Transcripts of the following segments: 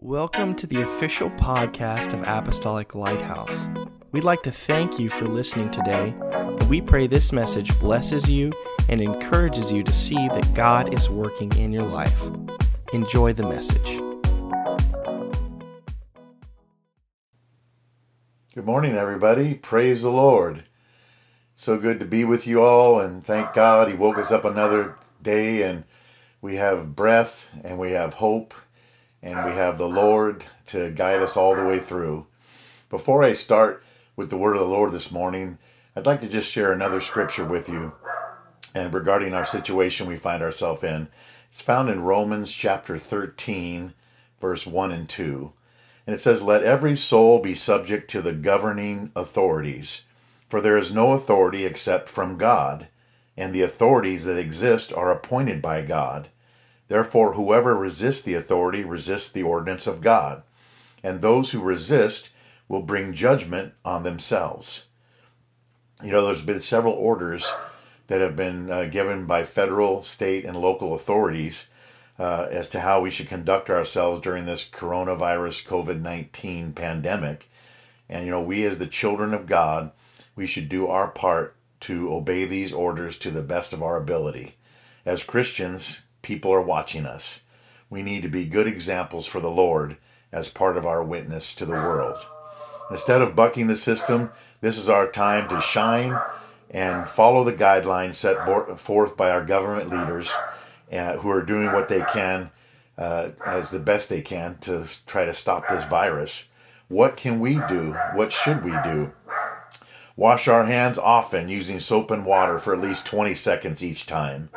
Welcome to the official podcast of Apostolic Lighthouse. We'd like to thank you for listening today, and we pray this message blesses you and encourages you to see that God is working in your life. Enjoy the message. Good morning, everybody. Praise the Lord. So good to be with you all, and thank God He woke us up another day, and we have breath, and we have hope, and we have the Lord to guide us all the way through. Before I start with the word of the Lord this morning, I'd like to just share another scripture with you and regarding our situation we find ourselves in. It's found in Romans chapter 13, verse 1 and 2. And it says, Let every soul be subject to the governing authorities, for there is no authority except from God, and the authorities that exist are appointed by God. Therefore, whoever resists the authority resists the ordinance of God, and those who resist will bring judgment on themselves. You know, there's been several orders that have been uh, given by federal, state, and local authorities uh, as to how we should conduct ourselves during this coronavirus COVID 19 pandemic. And, you know, we as the children of God, we should do our part to obey these orders to the best of our ability. As Christians, people are watching us. We need to be good examples for the Lord as part of our witness to the world. Instead of bucking the system, this is our time to shine and follow the guidelines set forth by our government leaders uh, who are doing what they can uh, as the best they can to try to stop this virus. What can we do? What should we do? Wash our hands often using soap and water for at least 20 seconds each time.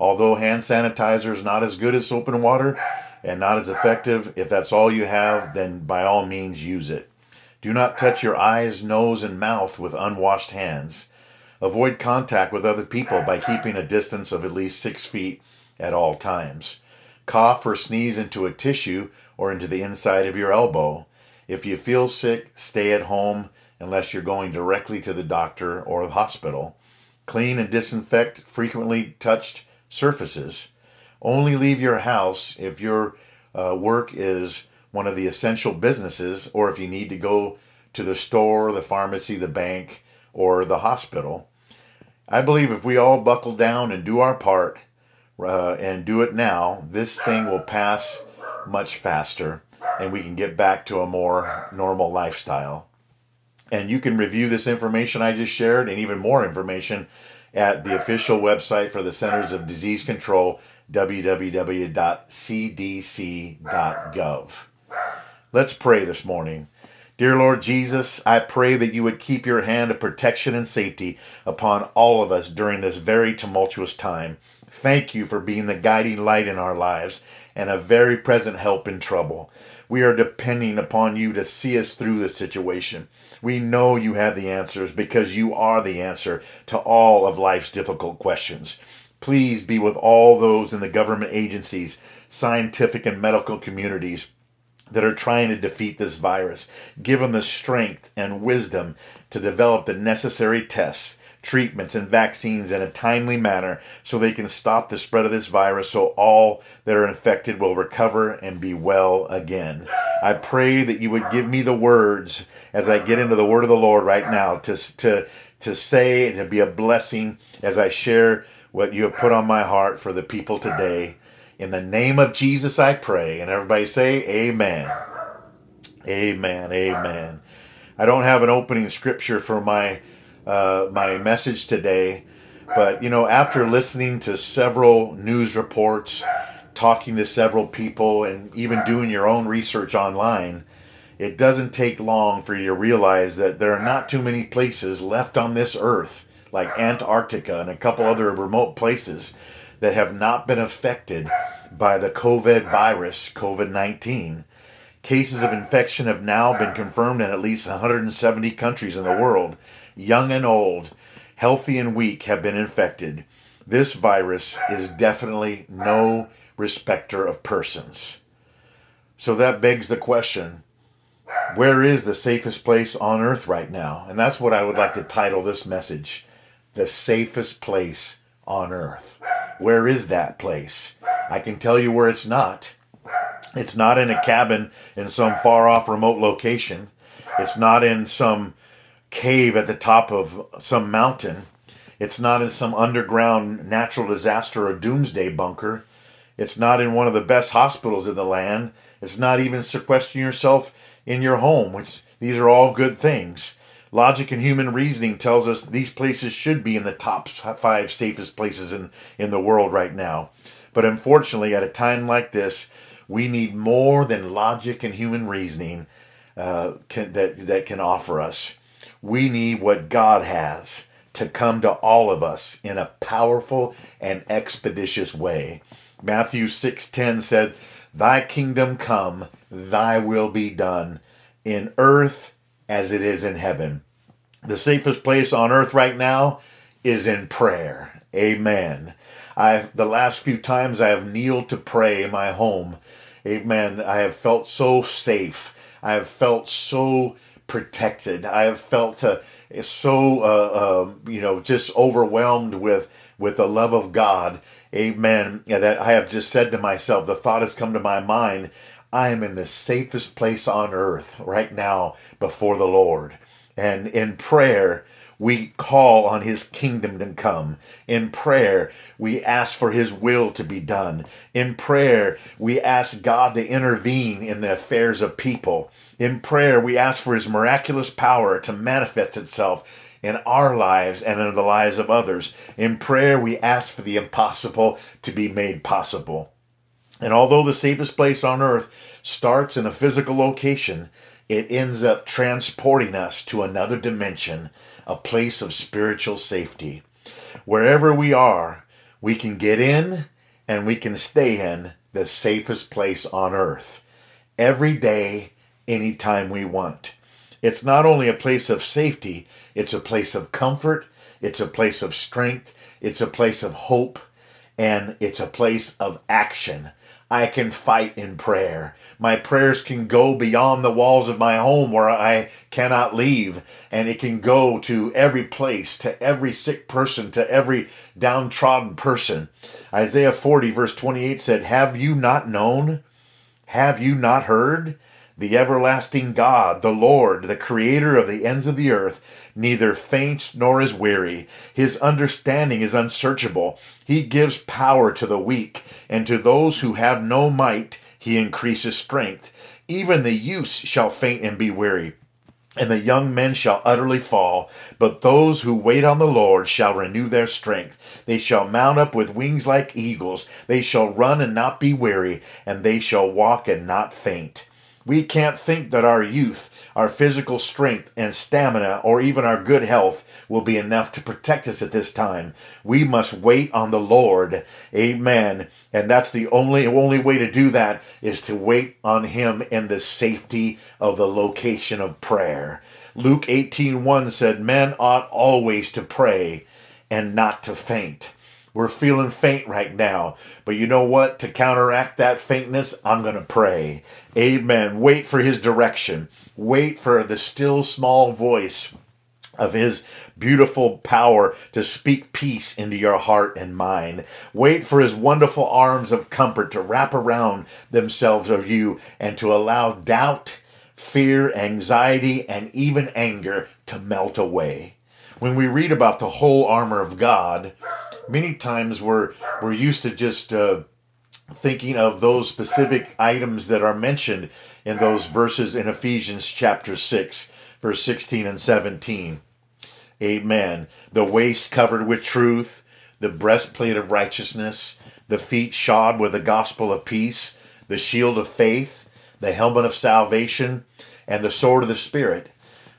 Although hand sanitizer is not as good as soap and water and not as effective, if that's all you have, then by all means use it. Do not touch your eyes, nose, and mouth with unwashed hands. Avoid contact with other people by keeping a distance of at least six feet at all times. Cough or sneeze into a tissue or into the inside of your elbow. If you feel sick, stay at home unless you're going directly to the doctor or the hospital. Clean and disinfect frequently touched surfaces. Only leave your house if your uh, work is one of the essential businesses or if you need to go to the store, the pharmacy, the bank, or the hospital. I believe if we all buckle down and do our part uh, and do it now, this thing will pass much faster and we can get back to a more normal lifestyle. And you can review this information I just shared and even more information at the official website for the Centers of Disease Control, www.cdc.gov. Let's pray this morning. Dear Lord Jesus, I pray that you would keep your hand of protection and safety upon all of us during this very tumultuous time. Thank you for being the guiding light in our lives and a very present help in trouble. We are depending upon you to see us through this situation. We know you have the answers because you are the answer to all of life's difficult questions. Please be with all those in the government agencies, scientific and medical communities that are trying to defeat this virus. Give them the strength and wisdom to develop the necessary tests, treatments, and vaccines in a timely manner so they can stop the spread of this virus so all that are infected will recover and be well again. I pray that you would give me the words as I get into the word of the Lord right now to, to, to say and to be a blessing as I share what you have put on my heart for the people today. In the name of Jesus, I pray. And everybody say, Amen. Amen. Amen. I don't have an opening scripture for my uh, my message today, but you know, after listening to several news reports, talking to several people, and even doing your own research online, it doesn't take long for you to realize that there are not too many places left on this earth, like Antarctica and a couple other remote places, that have not been affected by the COVID virus, COVID 19. Cases of infection have now been confirmed in at least 170 countries in the world. Young and old, healthy and weak have been infected. This virus is definitely no respecter of persons. So that begs the question where is the safest place on earth right now? And that's what I would like to title this message The Safest Place on Earth. Where is that place? I can tell you where it's not. It's not in a cabin in some far off remote location. It's not in some cave at the top of some mountain. It's not in some underground natural disaster or doomsday bunker. It's not in one of the best hospitals in the land. It's not even sequestering yourself in your home, which these are all good things. Logic and human reasoning tells us these places should be in the top five safest places in, in the world right now. But unfortunately, at a time like this, we need more than logic and human reasoning uh, can, that, that can offer us. We need what God has to come to all of us in a powerful and expeditious way. Matthew 6:10 said, "Thy kingdom come, thy will be done in earth as it is in heaven." The safest place on earth right now is in prayer. Amen. I've the last few times I have kneeled to pray in my home. Amen. I have felt so safe. I have felt so protected. I have felt uh, so uh, uh, you know just overwhelmed with with the love of God. Amen. That I have just said to myself, the thought has come to my mind. I am in the safest place on earth right now before the Lord. And in prayer, we call on his kingdom to come. In prayer, we ask for his will to be done. In prayer, we ask God to intervene in the affairs of people. In prayer, we ask for his miraculous power to manifest itself in our lives and in the lives of others. In prayer, we ask for the impossible to be made possible. And although the safest place on earth starts in a physical location, it ends up transporting us to another dimension, a place of spiritual safety. Wherever we are, we can get in and we can stay in the safest place on earth every day, anytime we want. It's not only a place of safety, it's a place of comfort, it's a place of strength, it's a place of hope, and it's a place of action. I can fight in prayer. My prayers can go beyond the walls of my home where I cannot leave, and it can go to every place, to every sick person, to every downtrodden person. Isaiah 40, verse 28 said, Have you not known? Have you not heard? The everlasting God, the Lord, the creator of the ends of the earth, neither faints nor is weary. His understanding is unsearchable. He gives power to the weak, and to those who have no might, he increases strength. Even the youths shall faint and be weary, and the young men shall utterly fall. But those who wait on the Lord shall renew their strength. They shall mount up with wings like eagles. They shall run and not be weary, and they shall walk and not faint. We can't think that our youth, our physical strength and stamina, or even our good health will be enough to protect us at this time. We must wait on the Lord. Amen. And that's the only only way to do that is to wait on him in the safety of the location of prayer. Luke 18:1 said, "Men ought always to pray and not to faint." We're feeling faint right now. But you know what? To counteract that faintness, I'm going to pray. Amen. Wait for his direction. Wait for the still small voice of his beautiful power to speak peace into your heart and mind. Wait for his wonderful arms of comfort to wrap around themselves of you and to allow doubt, fear, anxiety, and even anger to melt away. When we read about the whole armor of God, many times we're we're used to just uh, thinking of those specific items that are mentioned in those verses in Ephesians chapter 6 verse 16 and 17 amen. The waist covered with truth the breastplate of righteousness the feet shod with the gospel of peace the shield of faith the helmet of salvation and the sword of the spirit.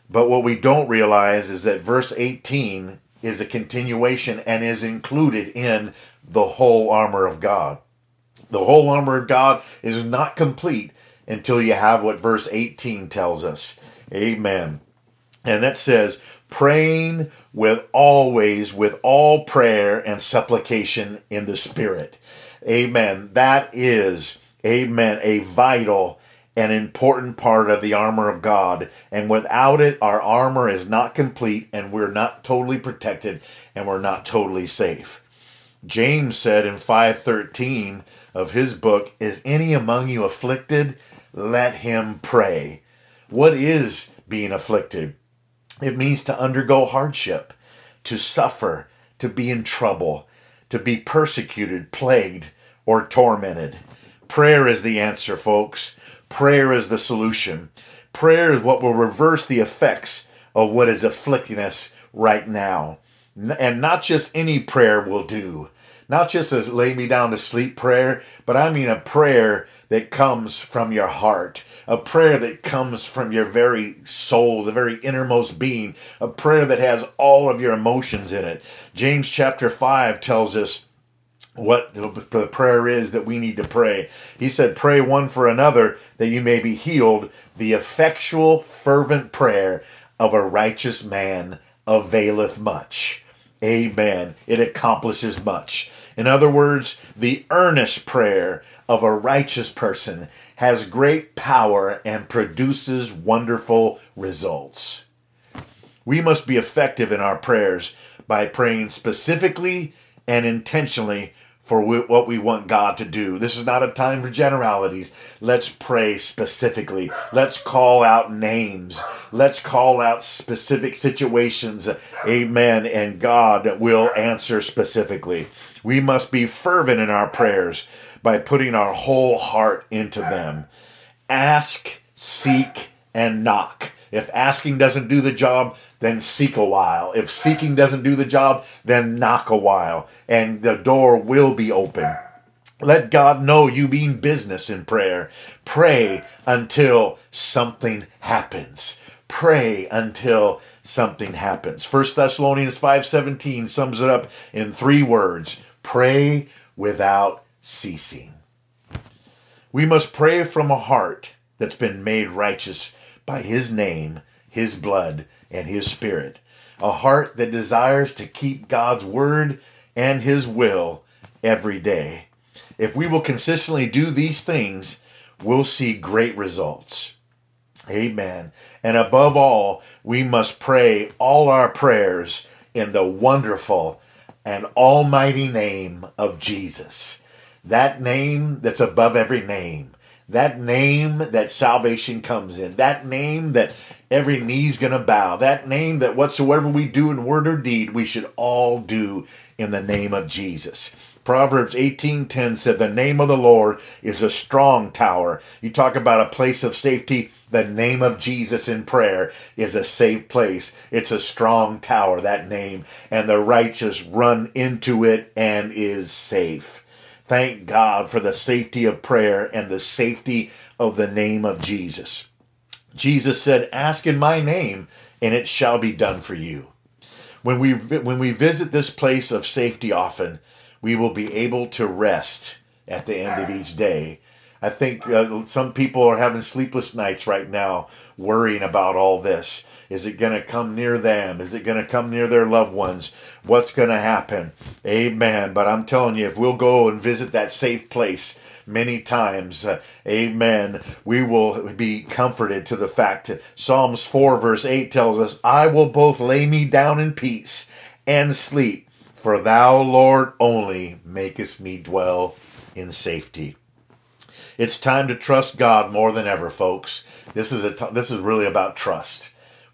But what we don't realize is that verse 18 is a continuation and is included in the whole armor of God. The whole armor of God is not complete until you have what verse 18 tells us. Amen. And that says, praying with always with all prayer and supplication in the Spirit. Amen. That is, amen, a vital an important part of the armor of God. And without it, our armor is not complete and we're not totally protected and we're not totally safe. James said in 513 of his book, Is any among you afflicted? Let him pray. What is being afflicted? It means to undergo hardship, to suffer, to be in trouble, to be persecuted, plagued, or tormented. Prayer is the answer, folks. Prayer is the solution. Prayer is what will reverse the effects of what is afflicting us right now. And not just any prayer will do. Not just a lay me down to sleep prayer, but I mean a prayer that comes from your heart, a prayer that comes from your very soul, the very innermost being, a prayer that has all of your emotions in it. James chapter 5 tells us what the prayer is that we need to pray. He said, Pray one for another that you may be healed. The effectual, fervent prayer of a righteous man availeth much. Amen. It accomplishes much. In other words, the earnest prayer of a righteous person has great power and produces wonderful results. We must be effective in our prayers by praying specifically and intentionally for what we want God to do. This is not a time for generalities. Let's pray specifically. Let's call out names. Let's call out specific situations. Amen. And God will answer specifically. We must be fervent in our prayers by putting our whole heart into them. Ask, seek, and knock. If asking doesn't do the job, then seek a while. If seeking doesn't do the job, then knock a while, and the door will be open. Let God know you mean business in prayer. Pray until something happens. Pray until something happens. 1 Thessalonians 5:17 sums it up in 3 words. Pray without ceasing. We must pray from a heart that's been made righteous by his name, his blood, and his spirit. A heart that desires to keep God's word and his will every day. If we will consistently do these things, we'll see great results. Amen. And above all, we must pray all our prayers in the wonderful and almighty name of Jesus. That name that's above every name that name that salvation comes in, that name that every knee's going to bow, that name that whatsoever we do in word or deed, we should all do in the name of Jesus. Proverbs 18:10 said the name of the Lord is a strong tower. You talk about a place of safety, the name of Jesus in prayer is a safe place. It's a strong tower that name and the righteous run into it and is safe. Thank God for the safety of prayer and the safety of the name of Jesus. Jesus said, Ask in my name, and it shall be done for you. When we, when we visit this place of safety often, we will be able to rest at the end of each day. I think uh, some people are having sleepless nights right now, worrying about all this. Is it going to come near them? Is it going to come near their loved ones? What's going to happen? Amen. But I'm telling you, if we'll go and visit that safe place, many times. Uh, amen. We will be comforted to the fact that Psalms 4, verse 8 tells us, I will both lay me down in peace and sleep, for thou, Lord, only makest me dwell in safety. It's time to trust God more than ever, folks. This is a t- this is really about trust.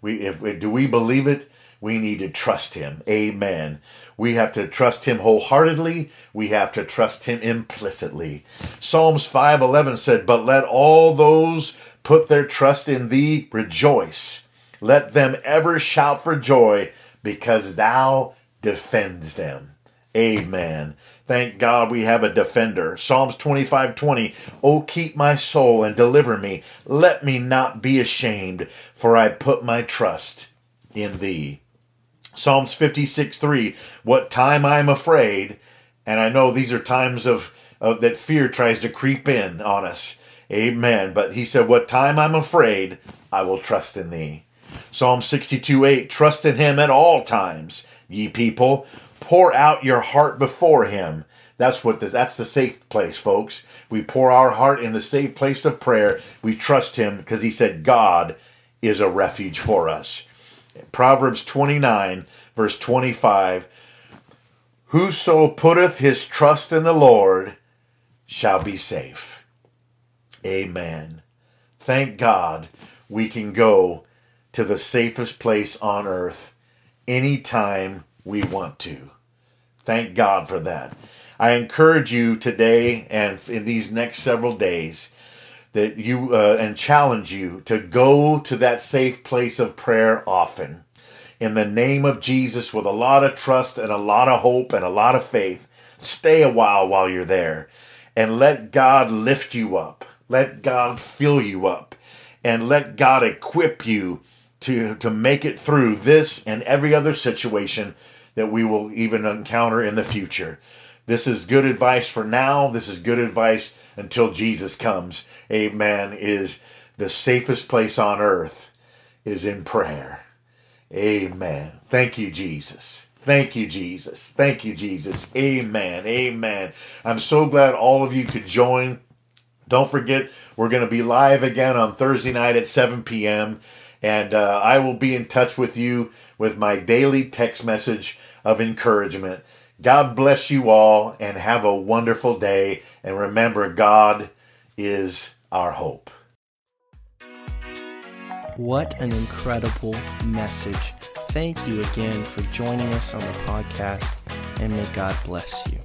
We if do we believe it? We need to trust him. Amen. We have to trust him wholeheartedly. We have to trust him implicitly. Psalms 5:11 said, "But let all those put their trust in thee rejoice. Let them ever shout for joy because thou defends them." Amen. Thank God we have a defender. Psalms 25 20. Oh, keep my soul and deliver me. Let me not be ashamed, for I put my trust in thee. Psalms 56 3. What time I'm afraid, and I know these are times of, of that fear tries to creep in on us. Amen. But he said, What time I'm afraid, I will trust in thee. Psalm 62 8. Trust in him at all times, ye people pour out your heart before him. That's what that's the safe place, folks. We pour our heart in the safe place of prayer. We trust him because he said God is a refuge for us. Proverbs 29 verse 25 Whoso putteth his trust in the Lord shall be safe. Amen. Thank God we can go to the safest place on earth anytime we want to. Thank God for that. I encourage you today and in these next several days that you uh, and challenge you to go to that safe place of prayer often in the name of Jesus with a lot of trust and a lot of hope and a lot of faith. Stay a while while you're there and let God lift you up. Let God fill you up and let God equip you to, to make it through this and every other situation that we will even encounter in the future. This is good advice for now. This is good advice until Jesus comes. Amen. Is the safest place on earth is in prayer. Amen. Thank you, Jesus. Thank you, Jesus. Thank you, Jesus. Amen. Amen. I'm so glad all of you could join. Don't forget, we're going to be live again on Thursday night at 7 p.m. And uh, I will be in touch with you with my daily text message of encouragement. God bless you all and have a wonderful day. And remember, God is our hope. What an incredible message. Thank you again for joining us on the podcast, and may God bless you.